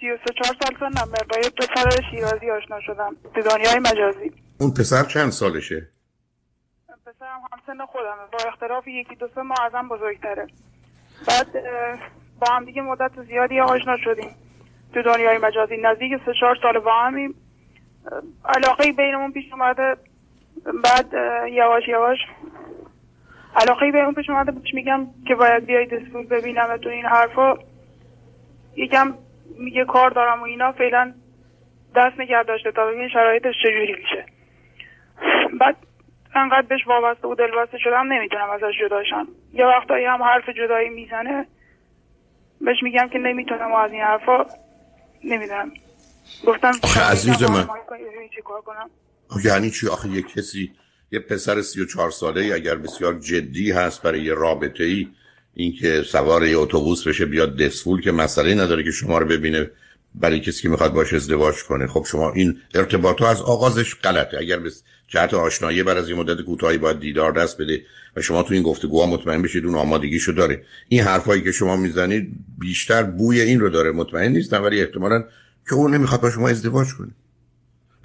33 4 سال سنم با یه پسر شیرازی آشنا شدم. تو دنیای مجازی. اون پسر چند سالشه؟ پسرم هم سن خودمه. با اختلاف یکی دو سه ماه ازم بزرگتره. بعد با هم دیگه مدت زیادی آشنا شدیم. تو دنیای مجازی. نزدیک سه چهار سال با همیم. علاقه بینمون پیش اومده. بعد یواش یواش. علاقه بینمون پیش اومده. بهش میگم که باید بیای دستور ببینم تو این حرفا یکم میگه کار دارم و اینا فعلا دست نگه داشته تا ببین شرایطش چجوری میشه. بعد انقدر بهش وابسته و دلبسته شدم نمی‌تونم ازش جداشم یه وقتایی هم حرف جدایی می‌زنه بهش میگم که نمی‌تونم و از این حرفا نمی‌دونم. گفتم عزیز من. یعنی چی؟ آخه یه کسی یه پسر سی و چهار ساله اگر بسیار جدی هست برای یه رابطه ای اینکه سوار یه اتوبوس بشه بیاد دسفول که مسئله نداره که شما رو ببینه برای کسی که می‌خواد باش ازدواج کنه. خب شما این ارتباط ها از آغازش غلطه. اگر به جهت آشنایی بر از این مدت کوتاهی باید دیدار دست بده و شما تو این گفتگوها مطمئن بشید اون آمادگیشو داره. این حرفایی که شما می‌زنید بیشتر بوی این رو داره. مطمئن نیستم ولی احتمالا که اون نمی‌خواد با شما ازدواج کنه.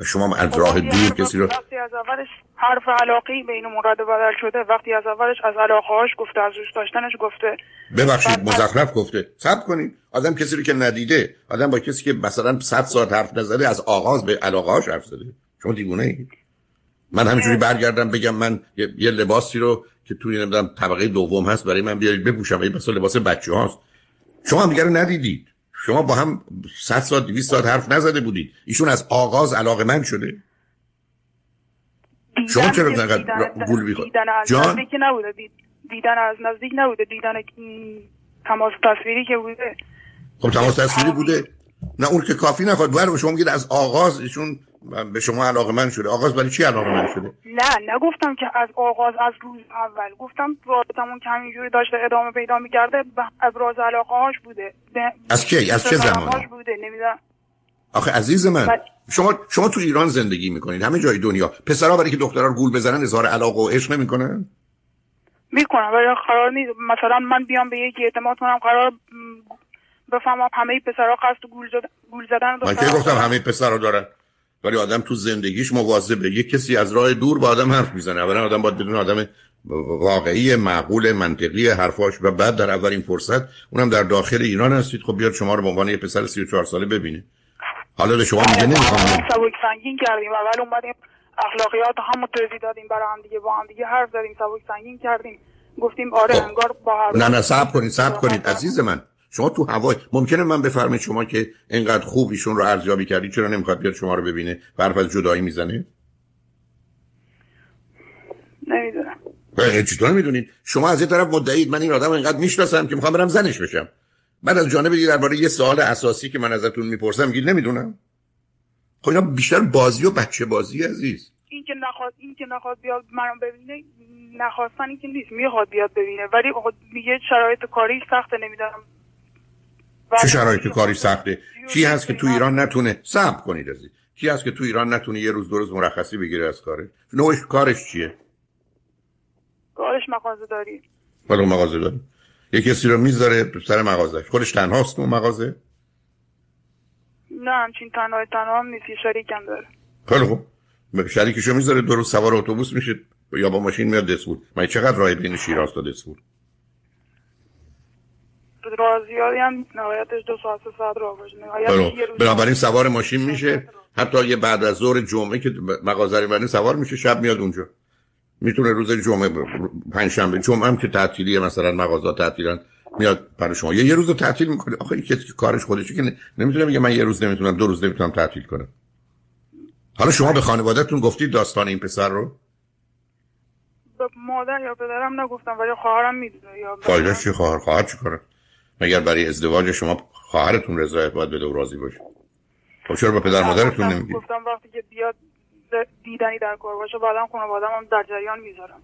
شما از راه دور کسی رو وقتی از اولش حرف علاقی بین مراد بدل شده وقتی از اولش از علاقهاش گفته از دوست داشتنش گفته. ببخشید مزخرف گفته. صبر کنید. آدم کسی رو که ندیده آدم با کسی که مثلا 100 ساعت حرف نزده از آغاز به علاقهاش حرف زده. شما دیوونه اید. من همینجوری برگردم بگم من یه, لباسی رو که توی نمی‌دونم طبقه دوم هست برای من بیارید بپوشم. این مثلا لباس بچه هاست شما هم دیگه رو ندیدید. شما با هم 100 ساعت 200 ساعت حرف نزده بودید. ایشون از آغاز علاقه من شده. شما چرا انقدر گول بیخواد جان؟ نزدیک نبوده. دیدن از نزدیک نبوده. دیدن تماس تصویری که بوده. خب تماس تصویری بوده. نه اون که کافی نخواد. بر شما میگید از آغاز ایشون به شما علاقه من شده. آغاز برای چی علاقه من شده؟ نه نگفتم که از آغاز از روز اول. گفتم رابطمون که همینجوری داشته ادامه پیدا می‌کرده ابراز علاقه هاش بوده. از کی؟ از چه زمانی بوده نمی‌دونم. آخه عزیز من شما شما تو ایران زندگی می‌کنید همه جای دنیا. پسرا برای که دخترها رو گول بزنن اظهار علاقه و عشق نمی‌کنن؟ می‌کنن ولی قرار نیست. مثلا من بیام به یکی اعتماد کنم قرار بفهمم همه پسرها قصد گول زدن گول زدن من که گفتم همه پسرا دارن. ولی آدم تو زندگیش مواظبه. یه کسی از راه دور با آدم حرف می‌زنه. اولا آدم باید بدون آدم واقعی معقول منطقی حرفاش و بعد در اولین فرصت اونم در داخل ایران هستید. خب بیاد شما رو به عنوان یه پسر 34 ساله ببینه. حالا به شما میگه نمی‌خوام. سبک سنگین کردیم. اول اومدیم اخلاقیات هم توضیح دادیم. برای هم دیگه با هم دیگه حرف زدیم. سبک سنگین کردیم. گفتیم آره خب. انگار با هر نه نه صبر کنید صبر کنید. عزیز من. شما تو هوای ممکنه من بفرمایید شما که اینقدر خوب ایشون رو ارزیابی کردی چرا نمی‌خواد بیاد شما رو ببینه؟ حرف از جدایی می‌زنه؟ نمی‌دونم. چطور می‌دونید؟ شما از یه طرف مدعید من این آدم اینقدر می‌شناسم که می‌خوام برم زنش بشم. بعد از جانب دیگه درباره یه سوال اساسی که من ازتون می‌پرسم میگید نمی‌دونم. خب اینا بیشتر بازی و بچه بازی عزیز. این که نخواد این که نخواد بیاد منو ببینه نخواستن این که نیست. می‌خواد بیاد ببینه. ولی میگه شرایط کاری سخته نمی‌دونم. چه شرایط کاری سخته؟ کی هست که تو ایران نتونه؟ صبر کنید ازی کی هست که تو ایران نتونه یه روز دو روز مرخصی بگیره از کاره نوعش کارش چیه؟ کارش مغازه داری مغازه داری یه کسی رو می‌ذاره سر مغازه خودش تنهاست اون مغازه؟ نه همچین تنها تنها هم نیست شریکم داره. خیلی خوب. شریکشو می‌ذاره دو روز سوار اتوبوس میشه یا با ماشین میاد دسفول من چقدر راه بین شیراز تا دسفول راه زیادی هم نهایتش دو ساعت سه ساعت راه باشه. بنابراین سوار ماشین میشه. حتی یه بعد از ظهر جمعه که مغازه رو سوار میشه شب میاد اونجا. می‌تونه روز جمعه پنج شنبه جمعه هم که تعطیلیه مثلا مغازه تعطیلن میاد برای شما. یه, یه روز تعطیل می‌کنه. آخه کسی که کارش خودشه که نمی‌تونه میگه من یه روز نمی‌تونم دو روز نمی‌تونم تعطیل کنم. حالا شما به خانوادهتون گفتید داستان این پسر رو؟ به مادر یا پدرم نگفتم ولی خواهرم می‌دونه یا فایده چی خواهر؟ خواهر چی کنه؟ مگر برای ازدواج شما خواهرتون رضایت باید بده و راضی باشه؟ خب چرا به پدر مادرتون نمیگید گفتم وقتی که بیاد دیدنی در کار باشه بعدم خانواده‌ام هم در جریان می‌ذارم.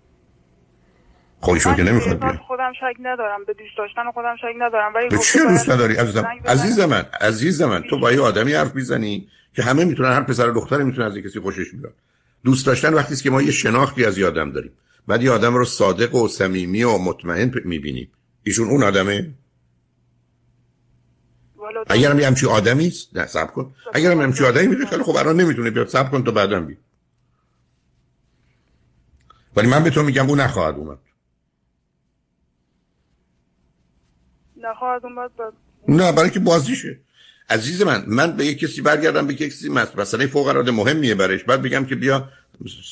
خب ایشون که نمی‌خواد بیاد. خودم شک ندارم به دوست داشتن خودم شک ندارم ولی چی دوست نداری؟ عزیزم عزیز من عزیز من تو با یه آدمی حرف می‌زنی که همه می‌تونن هر پسر و دختری می‌تونن از کسی خوشش بیاد. دوست داشتن وقتی است که ما یه شناختی از یادم داریم. بعد یه آدم رو صادق و صمیمی و مطمئن می‌بینیم. ایشون اون آدمه؟ اگرم یه همچی آدمی است نه صبر کن. اگرم یه همچی آدمی میره خیلی خب الان نمی‌تونه بیاد. صبر کن تو بعدم بیا. ولی من به تو میگم اون نخواهد اومد. نخواهد اومد نه برای که بازیشه. عزیز من من به یک کسی برگردم به یک کسی مسئله فوق العاده مهمیه برش. بعد بگم که بیا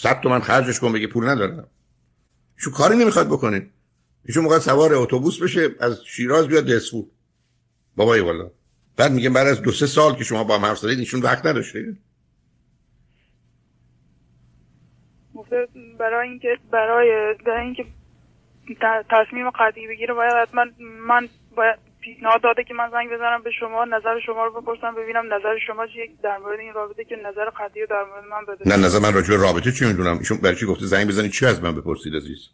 100 تومن خرجش کن بگه پول ندارم. شو کاری نمی‌خواد بکنه. ایشون موقع سوار اتوبوس بشه از شیراز بیاد دسفو بابای والا. بعد میگه بعد از دو سه سال که شما با هم حرف زدید ایشون وقت نداشته برای اینکه برای برای اینکه تصمیم قطعی بگیره باید حتما من باید پیشنهاد داده که من زنگ بزنم به شما نظر شما رو بپرسم ببینم نظر شما چیه در مورد این رابطه که نظر قطعی در مورد من بده. نه نظر من راجع به رابطه چی می‌دونم؟ ایشون برای چی گفته زنگ بزنید؟ چی از من بپرسید عزیز؟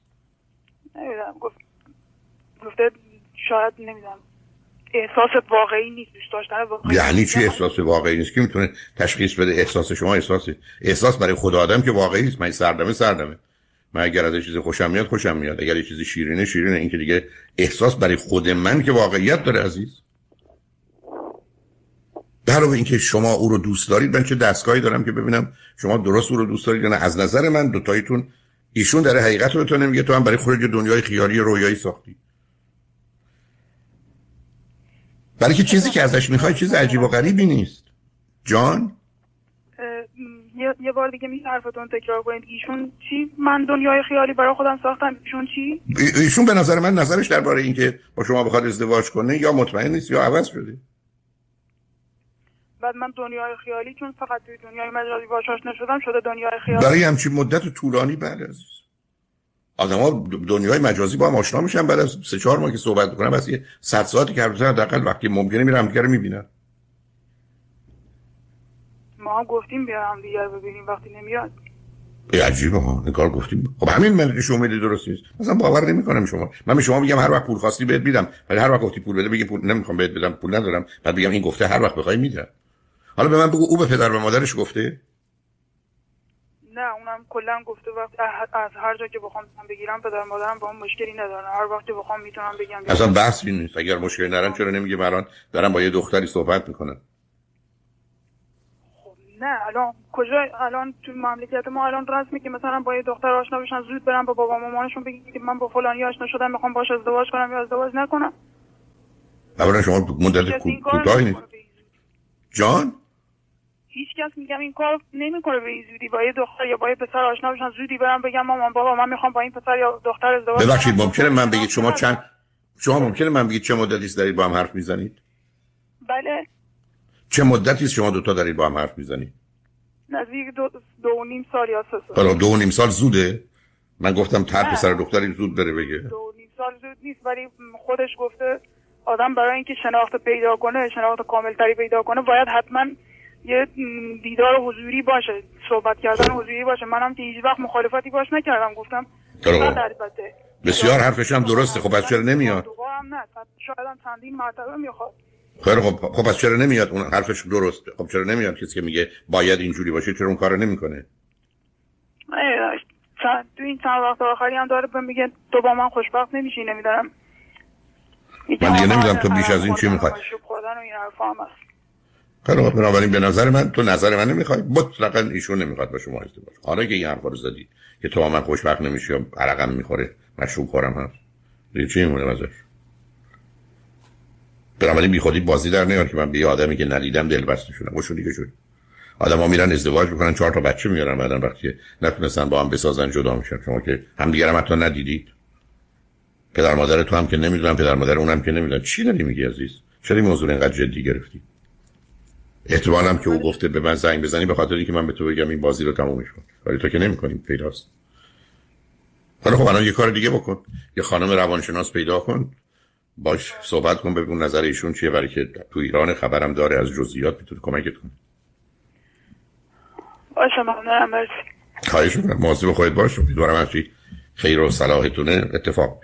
نمی‌دونم گفت گفته شاید نمی‌دونم. احساس واقعی نیست دوست داشتن واقعی یعنی چی احساس واقعی نیست؟ کی می‌تونه تشخیص بده احساس شما احساسی؟ احساس برای خود آدم که واقعی نیست. من سردمه سردمه. من اگر از چیزی خوشم میاد خوشم میاد. اگر یه چیزی شیرینه شیرینه. این که دیگه احساس برای خود من که واقعیت داره عزیز. در اینکه شما او رو دوست دارید من چه دستگاهی دارم که ببینم شما درست او رو دوست دارید یا نه؟ از نظر من دوتایتون ایشون داره حقیقت رو تو نمیگه. تو هم برای خروج دنیای خیالی رویایی ساختی. برای که چیزی که ازش می‌خوای چیز عجیب و غریبی نیست. جان؟ یه بار دیگه میشه حرفتون تکرار کنید. ایشون چی؟ من دنیای خیالی برای خودم ساختم. ایشون چی؟ ایشون به نظر من نظرش درباره اینکه با شما بخواد ازدواج کنه یا مطمئن نیست یا عوض شده. بعد من دنیای خیالی چون فقط توی دنیای مجازی باش آشنا شدم شده دنیای خیالی. برای همچین مدت طولانی بعد از آدم ها دنیای مجازی با هم آشنا میشن بعد از سه چهار ماه که صحبت می‌کنن بس یه صد ساعتی که البته حداقل وقتی ممکنه میرم همدیگه می‌بینن. ما گفتیم بیا هم دیگر ببینیم وقتی نمیاد. عجیبه ها این کار گفتیم. خب همین من شما میدی درست نیست. مثلا باور نمی‌کنم شما. من به شما میگم هر وقت پول خواستی بهت میدم ولی هر وقت گفتی پول بده بگی پول نمی‌خوام بهت بدم پول ندارم. بعد بگم این گفته هر وقت بخوای میدم. حالا به من بگو او به پدر و مادرش گفته؟ نه اونم کلا گفته وقت از هر جا که بخوام بگیرم پدر مادرم با اون مشکلی ندارن. هر وقت بخوام می‌تونم بگم اصلا بحث نیست. اگر مشکلی ندارن چرا نمیگه من دارم با یه دختری صحبت می‌کنم نه الان کجا الان تو مملکت ما الان رسمی که مثلا با یه دختر آشنا بشن زود برن با بابا مامانشون بگن که من با فلانی آشنا شدم می‌خوام باش ازدواج کنم یا ازدواج نکنم. اولا شما مدت کوتاهی نیست. جان؟ هیچ کس میگم این کار نمی‌کنه به این زودی. با یه دختر یا با یه پسر آشنا بشن زودی برم بگم مامان بابا من می‌خوام با این پسر یا دختر ازدواج ببخشید ممکنه من بگید شما چند شما ممکنه من بگید چه مدتی دارید با هم حرف می‌زنید؟ بله. چه مدتی شما دوتا دارید با هم حرف می‌زنید؟ نزدیک دو, دو و نیم سال یا سه سال. دو و نیم سال زوده؟ من گفتم تر پسر دختری زود داره بگه. دو نیم سال زود نیست ولی خودش گفته آدم برای اینکه شناخت پیدا کنه شناخت کاملتری پیدا کنه باید حتما یه دیدار حضوری باشه صحبت کردن حضوری باشه. منم که هیچ وقت مخالفتی باش نکردم. گفتم بسیار حرفش هم درسته. خب پس چرا نمیاد؟ نه. شاید چندین مرتبه می‌خواد. خیلی خب. خب پس چرا نمیاد؟ اون حرفش درسته. خب چرا نمیاد؟ کسی که میگه باید اینجوری باشه چرا اون کارو نمی‌کنه؟ تو این چند وقت آخری هم داره میگه تو با من خوشبخت نمیشی نمیدارم من دیگه نمی‌دونم تو بیش از این چی می‌خوای. خیلی بنابراین به نظر من تو نظر من نمی‌خوای مطلقا ایشون نمی‌خواد با شما ازدواج حالا که این حرفا رو زدی که تو من خوشبخت نمیشی یا عرقم می‌خوره مشروب خورم هست. دیگه چی میمونه ازش؟ بنابراین بی خودی بازی در نیار که من به آدمی که ندیدم دل بسته شدم. خوشو دیگه شد. آدم ها میرن ازدواج می‌کنن چهار تا بچه میارن بعدن وقتی نتونستن با هم بسازن جدا میشن. شما که هم دیگر هم حتی ندیدید. پدر مادر تو هم که نمی‌دونم پدر مادر اونم که نمی‌دونن. چی داری میگی عزیز؟ چرا این موضوع اینقدر جدی گرفتی؟ احتمالم که او گفته به من زنگ بزنی به خاطر اینکه من به تو بگم این بازی رو تمومش کن ولی تو که نمی‌کنیم پیداست. حالا خب الان یه کار دیگه بکن. یه خانم روانشناس پیدا کن. باش صحبت کن ببین نظر ایشون چیه. برای که تو ایران خبرم داره از جزئیات می‌تونه کمکت کنه باشه ممنونم. مرسی. خواهش می‌کنم. مواظب خودت باش. امیدوارم هرچی خیر و صلاحتونه اتفاق